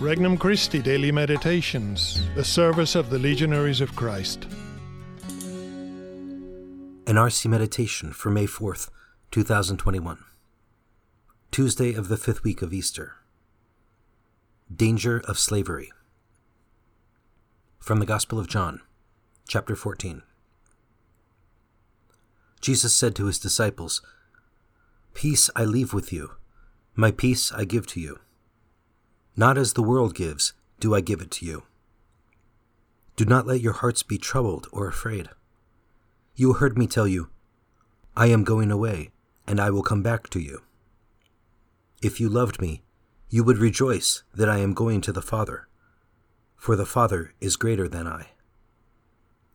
Regnum Christi Daily Meditations, the service of the Legionaries of Christ. An RC Meditation for May 4th, 2021. Tuesday of the fifth week of Easter. Danger of Slavery. From the Gospel of John, chapter 14. Jesus said to his disciples, Peace I leave with you, my peace I give to you. Not as the world gives, do I give it to you. Do not let your hearts be troubled or afraid. You heard me tell you, I am going away, and I will come back to you. If you loved me, you would rejoice that I am going to the Father, for the Father is greater than I.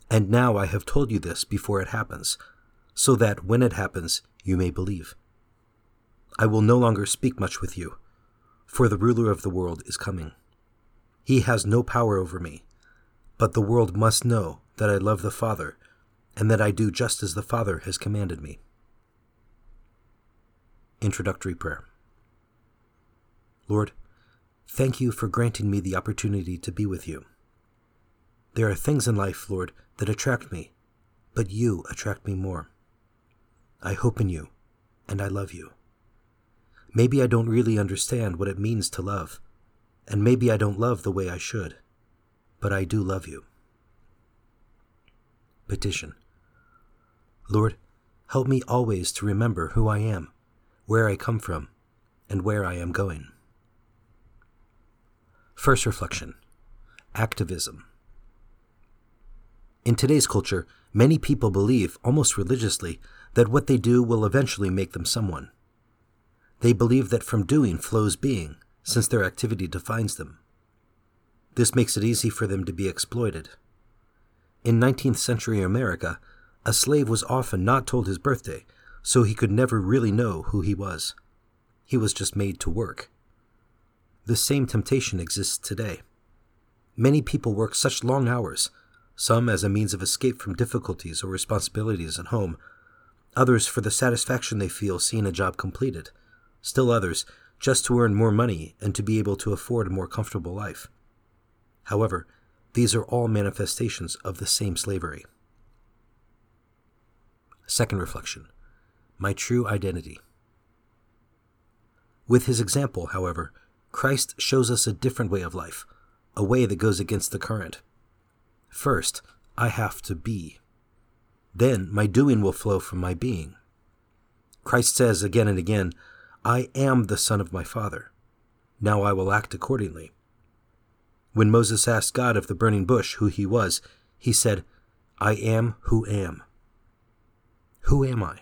And now I have told you this before it happens, so that when it happens, you may believe. I will no longer speak much with you for the ruler of the world is coming. He has no power over me, but the world must know that I love the Father, and that I do just as the Father has commanded me. Introductory Prayer Lord, thank you for granting me the opportunity to be with you. There are things in life, Lord, that attract me, but you attract me more. I hope in you, and I love you. Maybe I don't really understand what it means to love, and maybe I don't love the way I should, but I do love you. Petition Lord, help me always to remember who I am, where I come from, and where I am going. First reflection Activism. In today's culture, many people believe, almost religiously, that what they do will eventually make them someone. They believe that from doing flows being, since their activity defines them. This makes it easy for them to be exploited. In 19th century America, a slave was often not told his birthday, so he could never really know who he was. He was just made to work. The same temptation exists today. Many people work such long hours, some as a means of escape from difficulties or responsibilities at home, others for the satisfaction they feel seeing a job completed still others just to earn more money and to be able to afford a more comfortable life. However, these are all manifestations of the same slavery. Second reflection My true identity. With his example, however, Christ shows us a different way of life, a way that goes against the current. First, I have to be. Then my doing will flow from my being. Christ says again and again, I am the Son of my Father. Now I will act accordingly. When Moses asked God of the burning bush who he was, he said, I am who am. Who am I?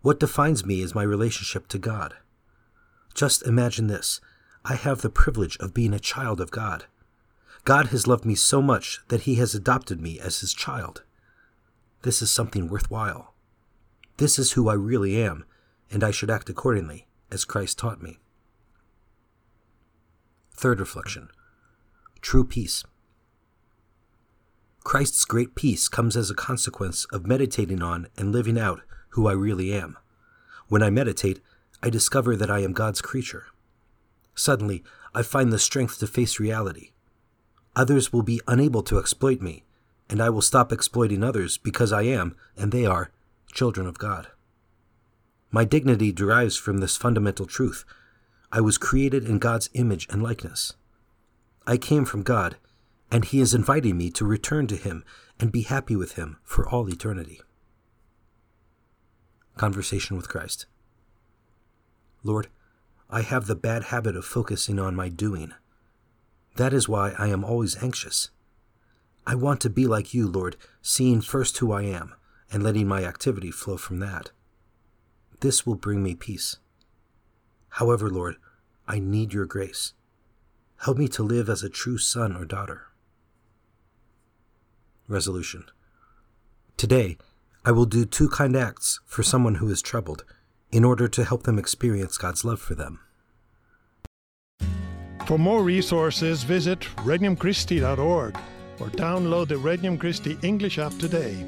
What defines me is my relationship to God. Just imagine this I have the privilege of being a child of God. God has loved me so much that he has adopted me as his child. This is something worthwhile. This is who I really am, and I should act accordingly, as Christ taught me. Third reflection True peace. Christ's great peace comes as a consequence of meditating on and living out who I really am. When I meditate, I discover that I am God's creature. Suddenly, I find the strength to face reality. Others will be unable to exploit me, and I will stop exploiting others because I am, and they are, children of God. My dignity derives from this fundamental truth. I was created in God's image and likeness. I came from God, and He is inviting me to return to Him and be happy with Him for all eternity. Conversation with Christ Lord, I have the bad habit of focusing on my doing. That is why I am always anxious. I want to be like you, Lord, seeing first who I am and letting my activity flow from that. This will bring me peace. However, Lord, I need your grace. Help me to live as a true son or daughter. Resolution Today, I will do two kind acts for someone who is troubled in order to help them experience God's love for them. For more resources, visit regnumchristi.org or download the Regnum Christi English app today.